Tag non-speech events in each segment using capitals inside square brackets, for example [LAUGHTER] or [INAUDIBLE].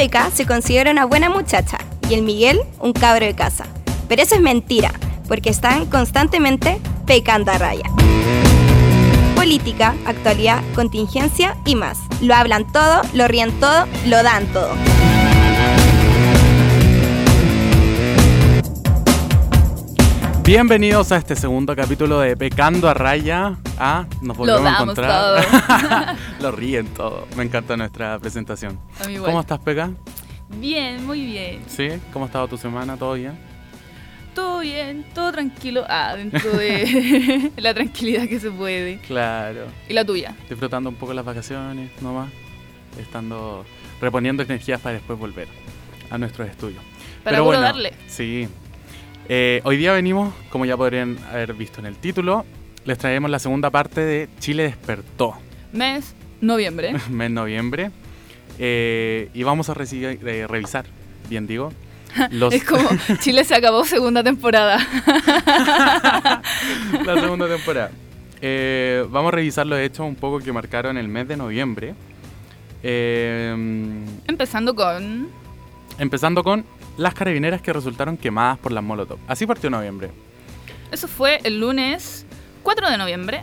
Peca se considera una buena muchacha y el Miguel un cabro de casa. Pero eso es mentira, porque están constantemente pecando a raya. Política, actualidad, contingencia y más. Lo hablan todo, lo ríen todo, lo dan todo. Bienvenidos a este segundo capítulo de Pecando a Raya. Ah, nos volvemos a encontrar. [LAUGHS] Lo ríen todo. Me encanta nuestra presentación. ¿Cómo estás, Peca? Bien, muy bien. ¿Sí? ¿Cómo ha estado tu semana? ¿Todo bien? Todo bien, todo tranquilo. Ah, dentro de [LAUGHS] la tranquilidad que se puede. Claro. ¿Y la tuya? Disfrutando un poco las vacaciones, nomás. Estando reponiendo energías para después volver a nuestros estudios. Para Pero bueno, darle. Sí, eh, hoy día venimos, como ya podrían haber visto en el título, les traemos la segunda parte de Chile despertó. Mes noviembre. [LAUGHS] Mes noviembre. Eh, y vamos a eh, revisar, bien digo. [LAUGHS] Es como [LAUGHS] Chile se acabó segunda temporada. la segunda temporada. vamos a revisar los hechos un poco que marcaron el mes de noviembre. empezando con... Empezando con las carabineras que resultaron quemadas por las Molotov. Así partió noviembre. Eso fue el lunes 4 de noviembre,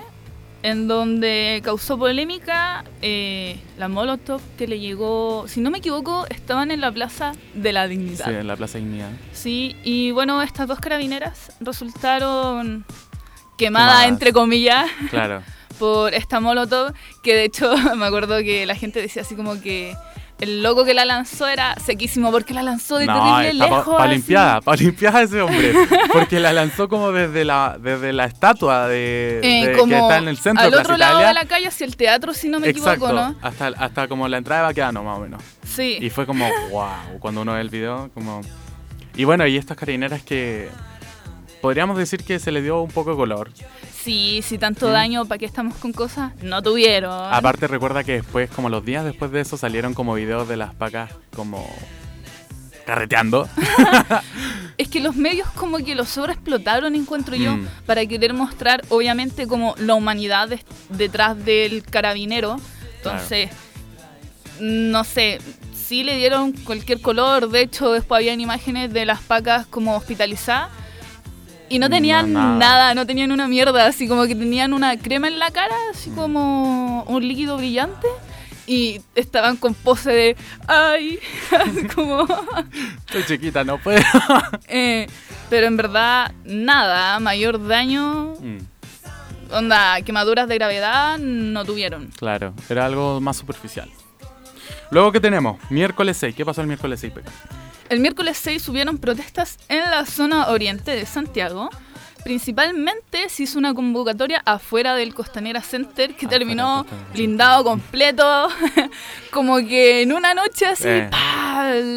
en donde causó polémica eh, la Molotov que le llegó, si no me equivoco, estaban en la Plaza de la Dignidad. Sí, en la Plaza Dignidad. Sí, y bueno, estas dos carabineras resultaron quemadas, entre comillas. Claro. [LAUGHS] por esta Molotov, que de hecho [LAUGHS] me acuerdo que la gente decía así como que el loco que la lanzó era sequísimo porque la lanzó de terrible lejos. Para limpiada, para limpiada ese hombre. Porque la lanzó como desde la, desde la estatua de, eh, que está en el centro al otro lado de la calle hacia el teatro, si no me equivoco, ¿no? Hasta, hasta como la entrada de Baqueano, más o menos. Sí. Y fue como, wow, cuando uno ve el video, como... Y bueno, y estas carineras que podríamos decir que se le dio un poco de color. Sí, si tanto daño, ¿para qué estamos con cosas? No tuvieron. Aparte recuerda que después, como los días después de eso, salieron como videos de las pacas como carreteando. [LAUGHS] es que los medios como que los sobreexplotaron, encuentro yo, mm. para querer mostrar, obviamente, como la humanidad detrás del carabinero. Entonces, no sé, sí le dieron cualquier color. De hecho, después habían imágenes de las pacas como hospitalizadas y no tenían nada. no tenían una mierda, así como que tenían una crema en la cara, así como un líquido brillante. Y estaban con pose de, ay, [LAUGHS] como... Estoy chiquita, no puedo. [LAUGHS] Eh, pero en verdad, nada, mayor daño. Mm. Onda, quemaduras de gravedad no tuvieron. Claro, era algo más superficial. Luego, ¿qué tenemos? Miércoles 6. ¿Qué pasó el miércoles 6, Peca? El miércoles 6 hubieron protestas en la zona oriente de Santiago. Principalmente se hizo una convocatoria afuera del Costanera Center que terminó blindado completo. [LAUGHS] como que en una noche así, eh.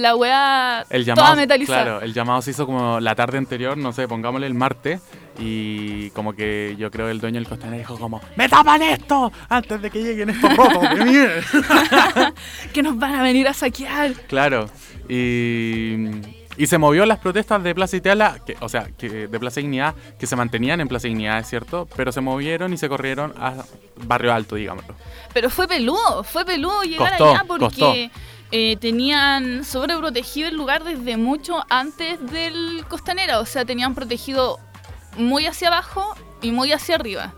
la weá toda metalizada. Claro, el llamado se hizo como la tarde anterior, no sé, pongámosle el martes. Y como que yo creo el dueño del Costanera dijo como ¡Me tapan esto! Antes de que lleguen estos rojos, [LAUGHS] que nos van a venir a saquear. Claro. Y, se movió las protestas de Plaza Italia, que, o sea, que, de Plaza Dignidad, que se mantenían en Plaza Dignidad, es cierto, pero se movieron y se corrieron a Barrio Alto, digámoslo. Pero fue peludo, fue peludo llegar allá porque eh, tenían sobreprotegido el lugar desde mucho antes del Costanera, o sea, tenían protegido muy hacia abajo y muy hacia arriba.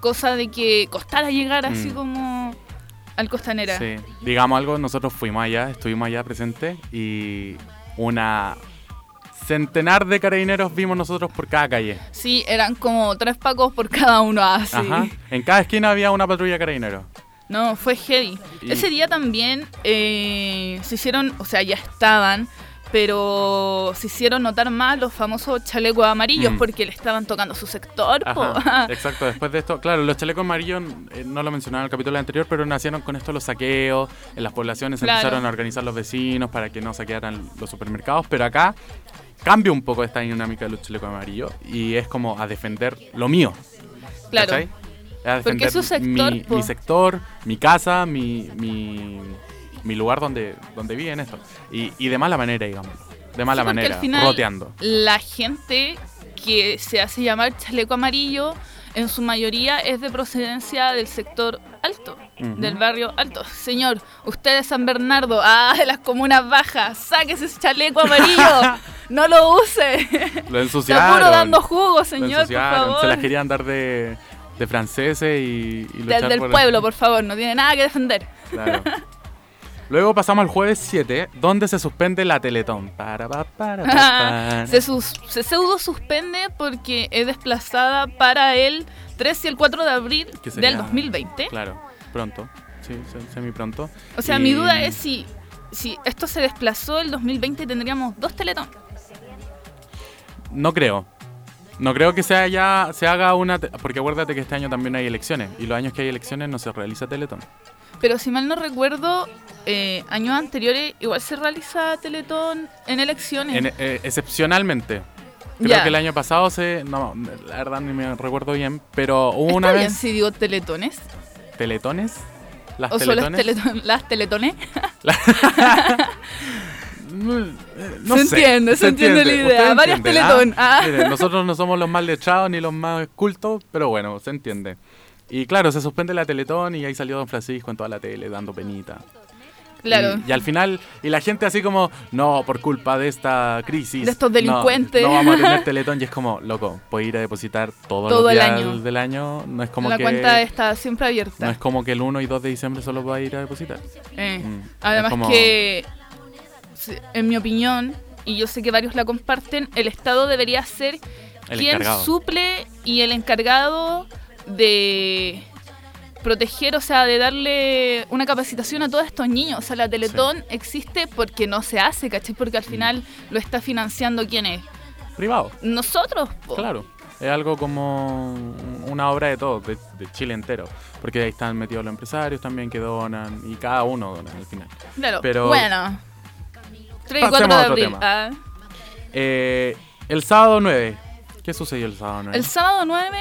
Cosa de que costara llegar así mm. como al Costanera. Sí, digamos algo, nosotros fuimos allá, estuvimos allá presentes y una centenar de carabineros vimos nosotros por cada calle. Sí, eran como tres pacos por cada uno así. Ajá. En cada esquina había una patrulla de carabineros. No, fue heavy. Ese día también eh, se hicieron, o sea, ya estaban pero se hicieron notar más los famosos chalecos amarillos mm. porque le estaban tocando su sector. [LAUGHS] exacto, después de esto, claro, los chalecos amarillos eh, no lo mencionaba en el capítulo anterior, pero nacieron con esto los saqueos, en las poblaciones empezaron a organizar los vecinos para que no saquearan los supermercados, pero acá cambia un poco esta dinámica de los chalecos amarillos y es como a defender lo mío. Claro. A defender sector, mi, sector, mi casa, mi mi lugar donde, donde en esto. Y, y de mala manera, digamos. De mala manera, roteando. La gente que se hace llamar chaleco amarillo, en su mayoría es de procedencia del sector Alto, del barrio Alto. Señor, usted es San Bernardo, ah, de las comunas bajas, sáquese ese chaleco amarillo, [LAUGHS] no lo use. Lo ensuciaron. Está puro dando jugo, señor, por favor. Se las querían dar de, de franceses y, y Del, del pueblo, por favor, no tiene nada que defender. Claro. [LAUGHS] Luego pasamos al jueves 7, donde se suspende la Teletón. Para, para, [LAUGHS] para, se, se pseudo suspende porque es desplazada para el 3 y el 4 de abril del 2020. Claro, pronto. Sí, semi pronto. O sea, mi duda es si, si esto se desplazó el 2020 tendríamos dos Teletón. No creo. No creo que sea ya, se haga una... Porque acuérdate que este año también hay elecciones. Y los años que hay elecciones no se realiza Teletón. Pero si mal no recuerdo, eh, años anteriores igual se realiza Teletón en elecciones. Eh, excepcionalmente. Creo que el año pasado se. No, la verdad ni me recuerdo bien, pero hubo una vez. si digo teletones? ¿Teletones? ¿Las ¿O teletones? las teletones? [LAUGHS] [LAUGHS] no se entiende, se, entiende, la idea. Varias teletón. Ah. nosotros no somos los más letrados ni los más cultos, pero bueno, se entiende. Y claro, se suspende la Teletón y ahí salió Don Francisco en toda la tele dando penita. Claro. Y, al final, y la gente así como, no, por culpa de esta crisis. De estos delincuentes. No, vamos a tener [LAUGHS] Teletón y es como, loco, puedes ir a depositar todo, todo el año. del año. No es como la cuenta está siempre abierta. No es como que el 1 y 2 de diciembre solo vas a ir a depositar. Eh. Mm. Además que, en mi opinión, y yo sé que varios la comparten, el Estado debería ser quien suple y el encargado de proteger, o sea, de darle una capacitación a todos estos niños. O sea, la Teletón existe porque no se hace, ¿cachai? Porque al mm. final lo está financiando quién es. Privado. Nosotros. Claro. Es algo como una obra de todos, de, Chile entero. Porque ahí están metidos los empresarios también que donan y cada uno dona al final. Claro. Pero bueno. 3 y 4 de abril. Ah. Eh, el sábado 9. ¿Qué sucedió el sábado 9? El sábado 9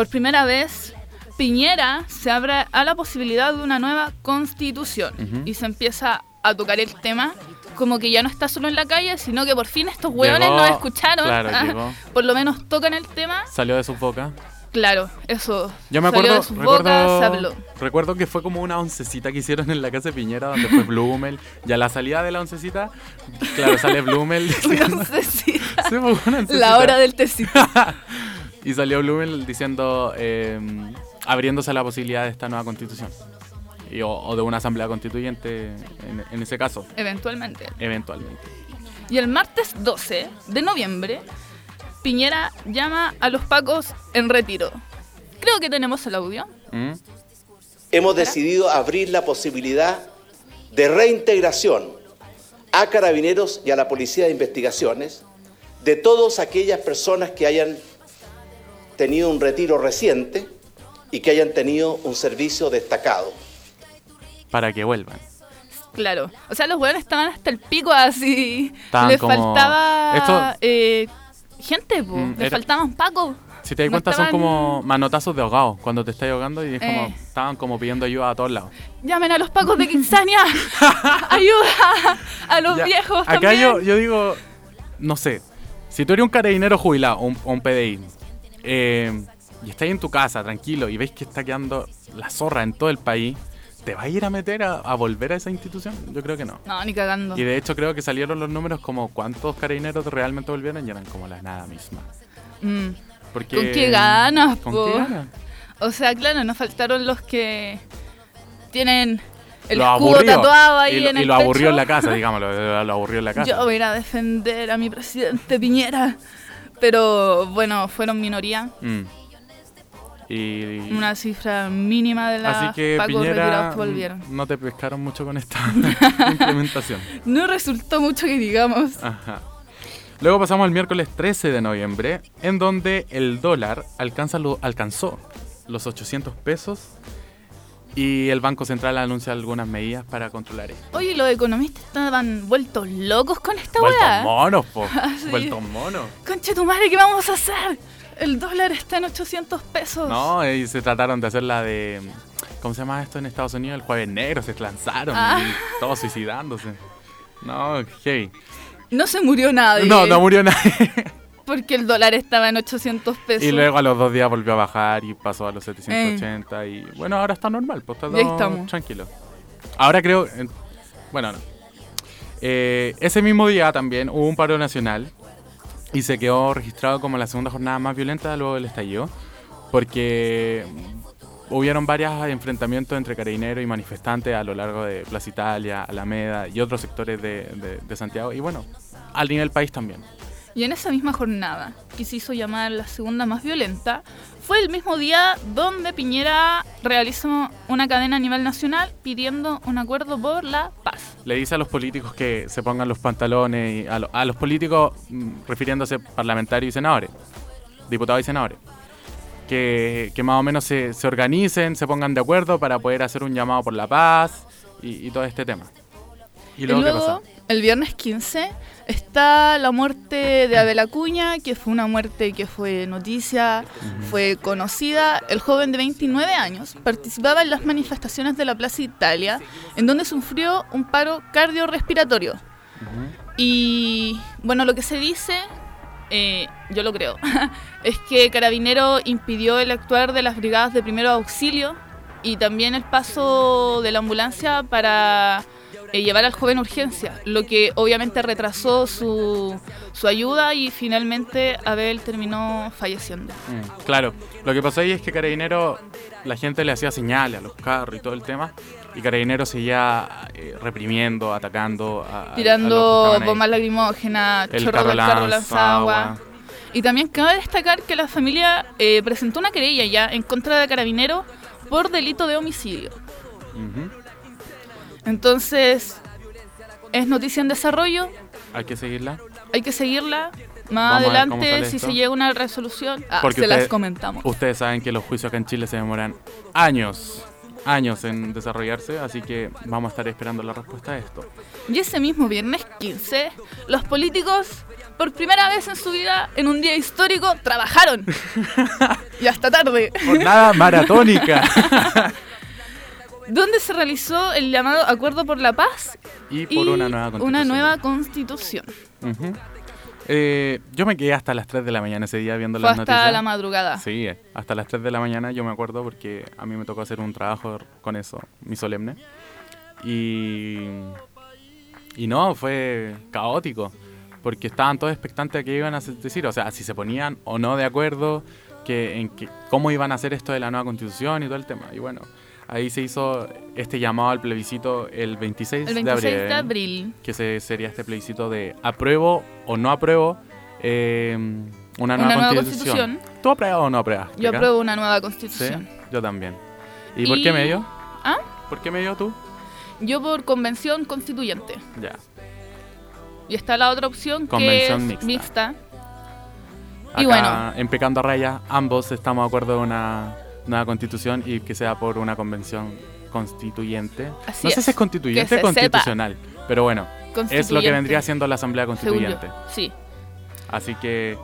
por primera vez, Piñera se abre a la posibilidad de una nueva constitución y se empieza a tocar el tema como que ya no está solo en la calle, sino que por fin estos hueones nos escucharon. [LAUGHS] por lo menos tocan el tema. Salió de su boca. Claro, eso. Yo me acuerdo, recuerdo, recuerdo que fue como una oncecita que hicieron en la casa de Piñera, donde fue Blumel. Y a la salida de la oncecita, claro, sale Blumel. [LAUGHS] una oncecita. La hora del tecito. [LAUGHS] Y salió Blumen diciendo, em, abriéndose la posibilidad de esta nueva constitución. o, de una asamblea constituyente en, ese caso. Eventualmente. Eventualmente. Y el martes 12 de noviembre, Piñera llama a los pacos en retiro. Creo que tenemos el audio. ¿Mm? Hemos decidido abrir la posibilidad de reintegración a carabineros y a la policía de investigaciones de todas aquellas personas que hayan tenido un retiro reciente y que hayan tenido un servicio destacado. Para que vuelvan. Claro. O sea, los hueones estaban hasta el pico así. Les faltaba eh, gente, po. Mm, les faltaban pacos. Si te das cuenta, son como manotazos de ahogado cuando te estás ahogando y es como, eh. estaban como pidiendo ayuda a todos lados. Llamen a los pacos de Quinzania. [LAUGHS] ayuda a los viejos. Acá yo, yo digo, no sé, si tú eres un carabinero jubilado o un PDI, eh, y estás en tu casa tranquilo y ves que está quedando la zorra en todo el país, ¿te va a ir a meter a, volver a esa institución? Yo creo que no. No, ni cagando. Y de hecho creo que salieron los números como cuántos carabineros realmente volvieron y eran como la nada misma. Mm. Porque, ¿Con qué ganas? ¿Con qué ganas? O sea, claro, nos faltaron los que tienen el lo escudo tatuado ahí y, en el Y lo aburrió en la casa, digamos, lo, aburrió en la [LAUGHS] casa. Yo voy a ir a defender a mi presidente Piñera. Pero bueno, fueron minoría. Mm. Y, Una cifra mínima de las Así que Piñera, volvieron. No te pescaron mucho con esta [LAUGHS] implementación. No resultó mucho que digamos. Luego pasamos al miércoles 13 de noviembre, en donde el dólar alcanza lo, alcanzó los 800 pesos y el Banco Central anuncia algunas medidas para controlar esto. Oye, los economistas estaban vueltos locos con esta weá. [LAUGHS] Vueltos monos, po. Ah, vueltos monos. Conche tu madre, ¿qué vamos a hacer? El dólar está en 800 pesos. No, y se trataron de hacer la de. ¿Cómo se llama esto en Estados Unidos? El jueves negro, se lanzaron ah. y todos suicidándose. No, hey. No se murió nadie. No, no murió nadie. [LAUGHS] Porque el dólar estaba en 800 pesos. Y luego a los dos días volvió a bajar y pasó a los 780. Y bueno, ahora está normal, pues está todo tranquilo. Ahora creo. bueno, eh, ese mismo día también hubo un paro nacional y se quedó registrado como la segunda jornada más violenta luego del estallido. Porque hubieron varios enfrentamientos entre carabineros y manifestantes a lo largo de Plaza Italia, Alameda y otros sectores de, de Santiago. Y bueno, al nivel país también. Y en esa misma jornada, que se hizo llamar la segunda más violenta, fue el mismo día donde Piñera realizó una cadena a nivel nacional pidiendo un acuerdo por la paz. Le dice a los políticos que se pongan los pantalones, y a, los políticos mm, refiriéndose parlamentarios y senadores, diputados y senadores, que, más o menos se, organicen, se pongan de acuerdo para poder hacer un llamado por la paz y, todo este tema. ¿Y luego, qué pasó? El viernes 15 Está la muerte de Abel Acuña, que fue una muerte que fue noticia, fue conocida. El joven de 29 años participaba en las manifestaciones de la Plaza Italia, en donde sufrió un paro cardiorrespiratorio. Y bueno, lo que se dice, eh, yo lo creo, [LAUGHS] es que Carabinero impidió el actuar de las brigadas de primero auxilio y también el paso de la ambulancia para eh, llevar al joven urgencia, lo que obviamente retrasó su, su ayuda y finalmente Abel terminó falleciendo. Mm, claro, lo que pasó ahí es que Carabinero, la gente le hacía señales a los carros y todo el tema, y Carabinero seguía eh, reprimiendo, atacando. A, Tirando bombas lacrimógenas, chorros del carro lanzagua. Y también cabe destacar que la familia eh, presentó una querella ya en contra de Carabinero por delito de homicidio. Entonces, es noticia en desarrollo. Hay que seguirla. Hay que seguirla. Más adelante, si se llega a una resolución, ah, se las comentamos. Ustedes saben que los juicios acá en Chile se demoran años, años en desarrollarse, así que vamos a estar esperando la respuesta a esto. Y ese mismo viernes 15, los políticos, por primera vez en su vida, en un día histórico, trabajaron. [LAUGHS] y hasta tarde. Jornada maratónica. [LAUGHS] donde se realizó el llamado Acuerdo por la Paz y por una nueva constitución. Una nueva constitución. Eh, yo me quedé hasta las 3 de la mañana ese día viendo las noticias. Hasta la madrugada. Sí, hasta las 3 de la mañana yo me acuerdo porque a mí me tocó hacer un trabajo con eso, mi solemne. Y, y no, fue caótico, porque estaban todos expectantes de qué iban a decir, o sea, si se ponían o no de acuerdo, que, en que, cómo iban a hacer esto de la nueva constitución y todo el tema. Y bueno, Ahí se hizo este llamado al plebiscito el 26, el 26 de, abril, Que se, sería este plebiscito de apruebo o no apruebo eh, una, nueva, constitución. ¿Tú apruebas o no apruebas? Yo apruebo una nueva constitución. Yo también. ¿Y, por qué medio? ¿Ah? ¿Por qué medio tú? Yo por convención constituyente. Ya. Y está la otra opción que es mixta. y bueno. En Pecando a Raya, ambos estamos de acuerdo en una nueva constitución y que sea por una convención constituyente. no sé si es constituyente o constitucional, pero bueno, es lo que vendría siendo la Asamblea Constituyente. Sí. Así que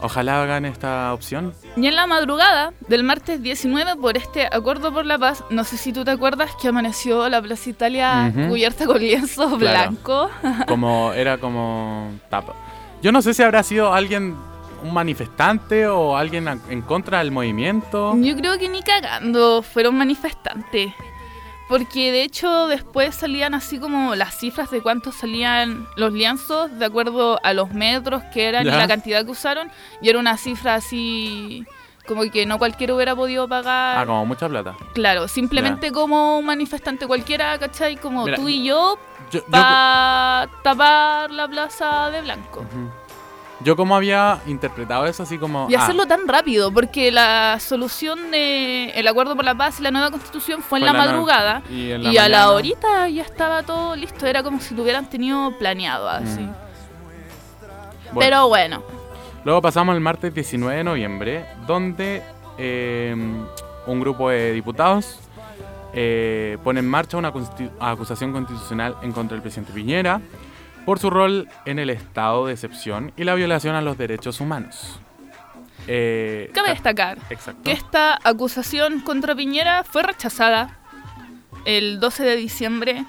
ojalá hagan esta opción. Y en la madrugada del martes 19, por este acuerdo por la paz, no sé si tú te acuerdas que amaneció la Plaza Italia cubierta con lienzo blanco. [LAUGHS] como era como tapa. Yo no sé si habrá sido alguien un manifestante o alguien en contra del movimiento? Yo creo que ni cagando fueron manifestantes. Porque de hecho después salían así como las cifras de cuántos salían los lienzos de acuerdo a los metros que eran y la cantidad que usaron. Y era una cifra así como que no cualquiera hubiera podido pagar. Ah, como mucha plata. Claro, simplemente como un manifestante cualquiera, ¿cachai? Como tú y yo, para tapar la plaza de blanco. Yo como había interpretado eso así como... Y hacerlo ah. tan rápido, porque la solución de el acuerdo por la paz y la nueva constitución fue en la, madrugada y, a la horita ya estaba todo listo, era como si lo hubieran tenido planeado así. Mm. Pero bueno. Luego pasamos al martes 19 de noviembre, donde em, un grupo de diputados eh, pone en marcha una acusación constitucional en contra del presidente Piñera por su rol en el estado de excepción y la violación a los derechos humanos. Eh, Cabe destacar que esta acusación contra Piñera fue rechazada el 12 de diciembre.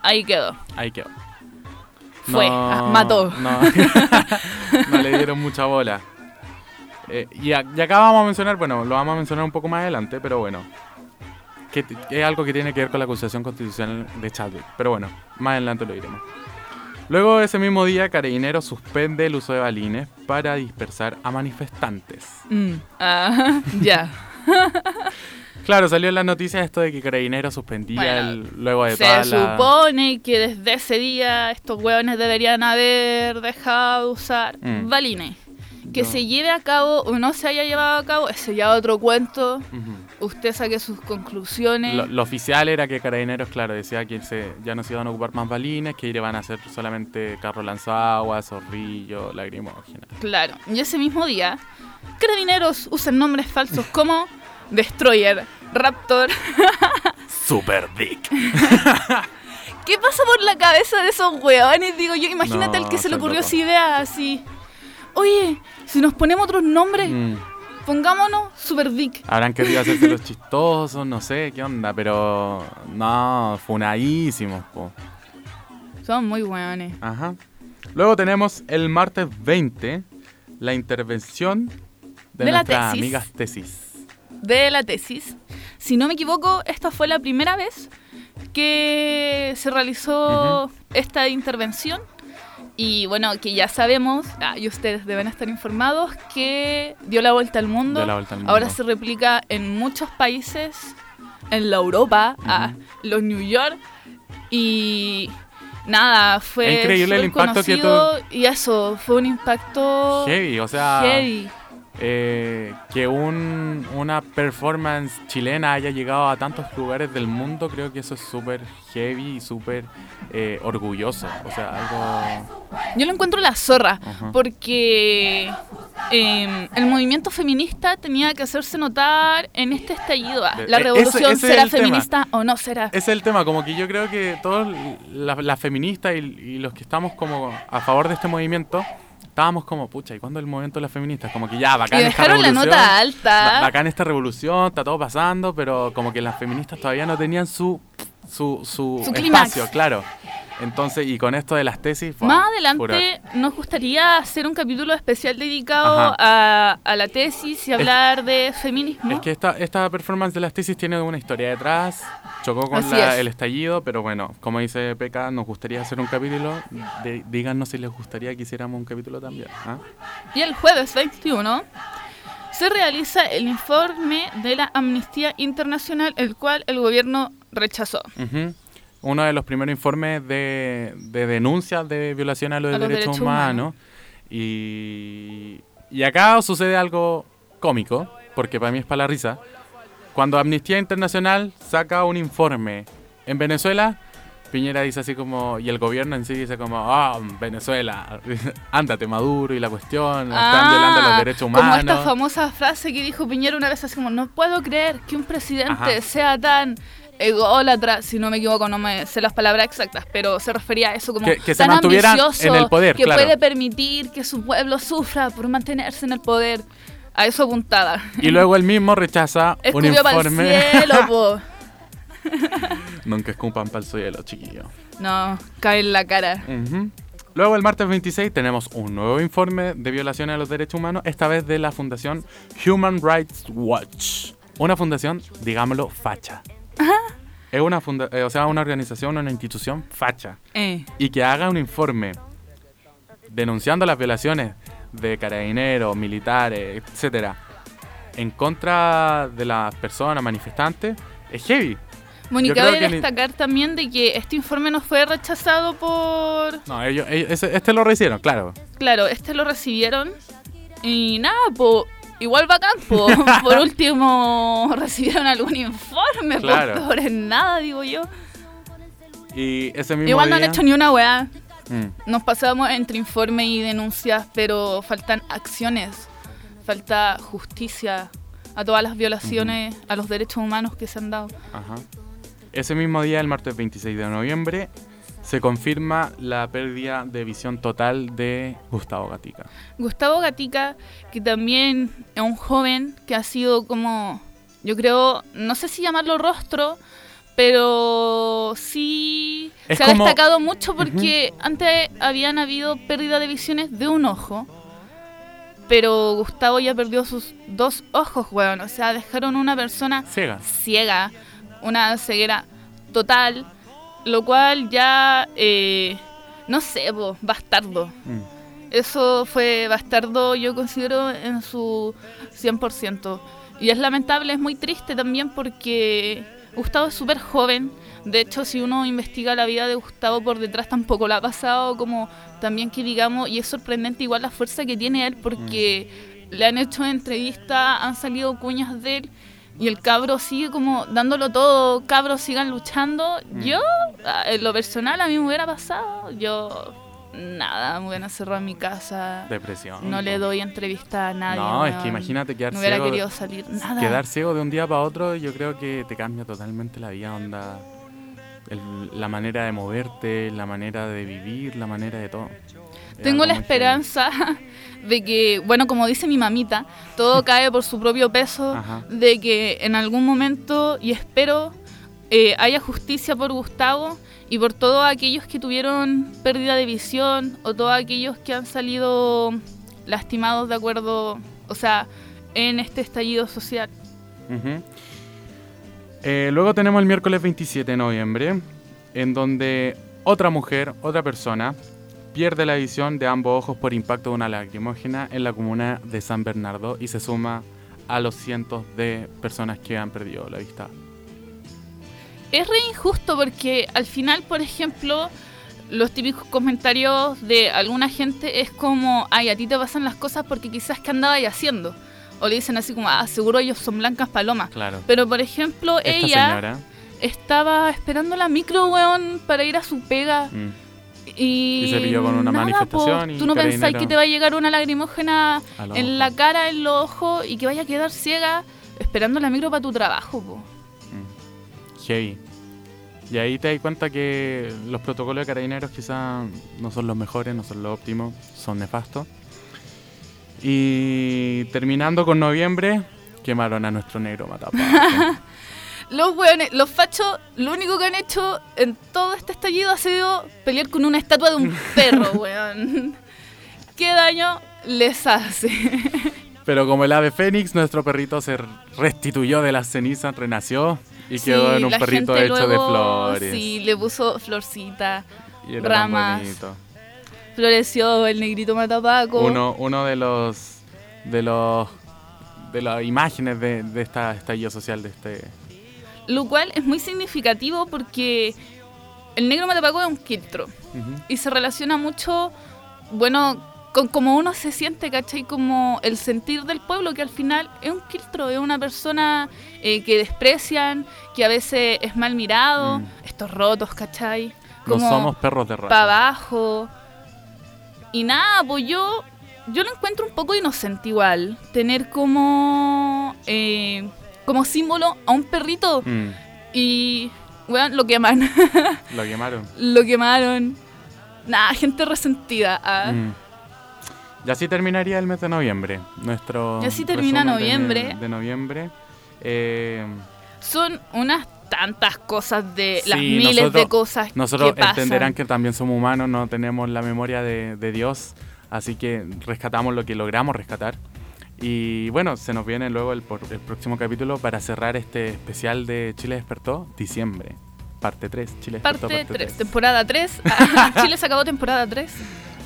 Ahí quedó. Ahí quedó. Fue, ah, mató. No, [LAUGHS] no le dieron mucha bola. Eh, y, acá vamos a mencionar, bueno, lo vamos a mencionar un poco más adelante, pero bueno, que, es algo que tiene que ver con la acusación constitucional de Chadwick. Pero bueno, más adelante lo diremos. Luego ese mismo día, Carabineros suspende el uso de balines para dispersar a manifestantes. Mm, ah, [LAUGHS] ya. [LAUGHS] Claro, salió en las noticias esto de que Carabineros suspendía el, luego de Se supone que desde ese día estos hueones deberían haber dejado de usar mm. balines. Que se lleve a cabo o no se haya llevado a cabo, ese ya otro cuento. Usted saque sus conclusiones. Lo, oficial era que Carabineros, claro, decía que se, ya no se iban a ocupar más balines, que iban a ser solamente carro lanzaguas, zorrillo, lagrimógena. Claro, y ese mismo día, Carabineros usan nombres falsos como [LAUGHS] Destroyer, Raptor, [LAUGHS] Super Dick. [LAUGHS] ¿Qué pasa por la cabeza de esos hueones? Digo yo, imagínate al que se le ocurrió esa idea así. Oye, si nos ponemos otros nombres, mm. Pongámonos Super Dick. Habrán querido hacerse los [LAUGHS] chistosos, no sé qué onda, pero no, funadísimos, po. Son muy hueones. Ajá. Luego tenemos el martes 20, la intervención de, de nuestras amigas tesis de la tesis. Si no me equivoco, esta fue la primera vez que se realizó esta intervención. Y bueno, que ya sabemos, ah, y ustedes deben estar informados, que dio la vuelta al mundo. Ahora se replica en muchos países, en la Europa, a los New York. Y nada, fue. increíble el impacto que tuvo. Y eso, fue un impacto. Heavy, o sea. Eh, que un, una performance chilena haya llegado a tantos lugares del mundo, creo que eso es súper heavy y súper eh, orgulloso. O sea, algo... Yo lo encuentro la zorra, porque em, el movimiento feminista tenía que hacerse notar en este estallido. Ah, la e-, revolución será feminista o no será. Ese es el tema, como que yo creo que todos las feministas y los que estamos como a favor de este movimiento estábamos como, pucha, ¿y cuándo el movimiento de las feministas? Como que ya, bacán y dejaron la nota alta. Bacán esta revolución, está todo pasando, pero como que las feministas todavía no tenían su, su, su, espacio, claro. Entonces, y con esto de las tesis... Más adelante nos gustaría hacer un capítulo especial dedicado a, a, la tesis y hablar de feminismo. Es que esta, esta performance de las tesis tiene una historia detrás, chocó con el estallido, pero bueno, como dice Peca, nos gustaría hacer un capítulo. díganos si les gustaría que hiciéramos un capítulo también. ¿ah? Y el jueves 21 se realiza el informe de la Amnistía Internacional, el cual el gobierno rechazó. Uno de los primeros informes de, denuncias de violación a los, derechos, humanos. Y, y acá sucede algo cómico, porque para mí es para la risa cuando Amnistía Internacional saca un informe en Venezuela, Piñera dice así como, y el gobierno en sí dice como, ah, Venezuela, [LAUGHS] ándate Maduro y la cuestión, están ah, violando los derechos humanos. Como esta famosa frase que dijo Piñera una vez así como, no puedo creer que un presidente sea tan ególatra, si no me equivoco, no me sé las palabras exactas, pero se refería a eso como que, se mantuviera en el poder, que puede permitir que su pueblo sufra por mantenerse en el poder. A eso apuntada. Y luego él mismo rechaza [LAUGHS] un informe. cielo, [LAUGHS] Nunca escupan para el cielo, chiquillo. No, cae en la cara. Luego el martes 26 tenemos un nuevo informe de violaciones a los derechos humanos, esta vez de la fundación Human Rights Watch. Una fundación, digámoslo, facha. Es una funda eh, o sea, una organización, una institución facha. Eh. Y que haga un informe denunciando las violaciones de carabineros, militares, etcétera, en contra de las personas manifestantes, es heavy. Mónica, cabe destacar también de que este informe no fue rechazado por... No, ellos, este lo recibieron, claro. Claro, este lo recibieron y nada, pues igual bacán, po. [LAUGHS] por último recibieron algún informe, claro. por, nada, digo yo. Y ese mismo Igual no han hecho ni una weá. Mm. Nos pasamos entre informes y denuncias, pero faltan acciones, falta justicia a todas las violaciones a los derechos humanos que se han dado. Ese mismo día, el martes 26 de noviembre, se confirma la pérdida de visión total de Gustavo Gatica. Gustavo Gatica, que también es un joven que ha sido como, yo creo, no sé si llamarlo rostro, pero sí se ha destacado mucho porque antes habían habido pérdida de visiones de un ojo. Pero Gustavo ya perdió sus dos ojos, weón. O sea, dejaron una persona ciega. ciega una ceguera total. Lo cual ya, eh, no sé, bastardo. Mm. Eso fue bastardo, yo considero, en su 100%. Y es lamentable, es muy triste también porque Gustavo es súper joven de hecho, si uno investiga la vida de Gustavo por detrás, tampoco la ha pasado como también que digamos, y es sorprendente igual la fuerza que tiene él porque mm. le han hecho entrevistas, han salido cuñas de él y el cabro sigue como dándolo todo, cabros sigan luchando. Mm. Yo, en lo personal, a mí me hubiera pasado, yo nada, me hubiera cerrado en mi casa. Depresión. No le doy entrevista a nadie. No, es que imagínate quedar no hubiera querido salir, nada. Quedar ciego de un día para otro, yo creo que te cambia totalmente la vida, onda la manera de moverte, la manera de vivir, la manera de todo. Tengo la esperanza de que, bueno, como dice mi mamita, todo cae por su propio peso, de que en algún momento, y espero, eh, haya justicia por Gustavo y por todos aquellos que tuvieron pérdida de visión o todos aquellos que han salido lastimados de acuerdo, o sea, en este estallido social. Eh, luego tenemos el miércoles 27 de noviembre, en donde otra mujer, otra persona, pierde la visión de ambos ojos por impacto de una lacrimógena en la comuna de San Bernardo y se suma a los cientos de personas que han perdido la vista. Es re injusto porque al final, por ejemplo, los típicos comentarios de alguna gente es como, ay, a ti te pasan las cosas porque quizás que andabas haciendo. O le dicen así como, ah, seguro ellos son blancas palomas. Claro. Pero por ejemplo, ella estaba esperando la micro, weón, para ir a su pega. Mm. Y, se pilló con una manifestación. Tú no pensáis que te va a llegar una lagrimógena en la cara, en los ojos y que vaya a quedar ciega esperando la micro para tu trabajo, po. Mm. Heavy. Y ahí te das cuenta que los protocolos de carabineros quizás no son los mejores, no son los óptimos, son nefastos. Y terminando con noviembre, quemaron a nuestro negro Matapá. [LAUGHS] los weones, los fachos, lo único que han hecho en todo este estallido ha sido pelear con una estatua de un [LAUGHS] perro, weón. ¿Qué daño les hace? Pero como el ave fénix, nuestro perrito se restituyó de las cenizas, renació y quedó en un perrito hecho de flores. Sí, le puso florcita, ramas floreció el negrito Matapaco. Uno, uno de los de los de las imágenes de, de esta estallido social de este. Lo cual es muy significativo porque el negro Matapaco es un quiltro y se relaciona mucho, bueno, con cómo uno se siente, ¿cachai? Como el sentir del pueblo, que al final es un quiltro, es una persona eh, que desprecian, que a veces es mal mirado, mm. estos rotos, ¿cachai? Como no somos perros de raza. Para abajo. Y nada, pues yo, yo lo encuentro un poco inocente igual. Tener como, eh, como símbolo a un perrito. Mm. Y, bueno, lo queman. [LAUGHS] lo quemaron. lo quemaron. Nada, gente resentida. Ah. Mm. Y así terminaría el mes de noviembre. Nuestro y así termina noviembre. De, noviembre. Eh, Son unas tantas cosas de las miles de cosas nosotros entenderán que también somos humanos no tenemos la memoria de, Dios así que rescatamos lo que logramos rescatar y bueno se nos viene luego el, el próximo capítulo para cerrar este especial de Chile despertó diciembre parte 3 Chile despertó parte, 3 temporada 3 [LAUGHS] Chile se acabó temporada 3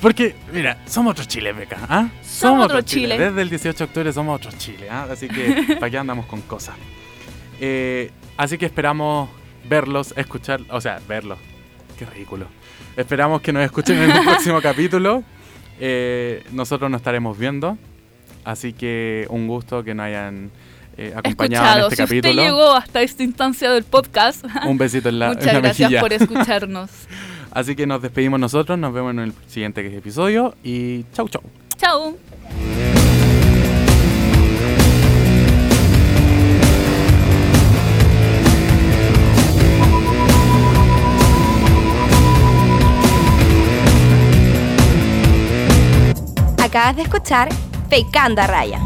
porque, mira, somos otro Chile, Beca. ¿ah? Somos, otro Chile. Desde el 18 de octubre somos otro Chile. ¿ah? Así que, [LAUGHS] ¿para qué andamos con cosas? Eh, Así que esperamos verlos, escuchar, o sea, verlos. Qué ridículo. Esperamos que nos escuchen en el [LAUGHS] próximo capítulo. Eh, nosotros nos estaremos viendo. Así que un gusto que nos hayan eh, acompañado en este si capítulo. Usted llegó hasta esta instancia del podcast. [LAUGHS] Un besito en la Muchas gracias por escucharnos. [LAUGHS] Así que nos despedimos nosotros. Nos vemos en el siguiente episodio. Y chau, chau. Chau. Acabas de escuchar Pecanda Raya.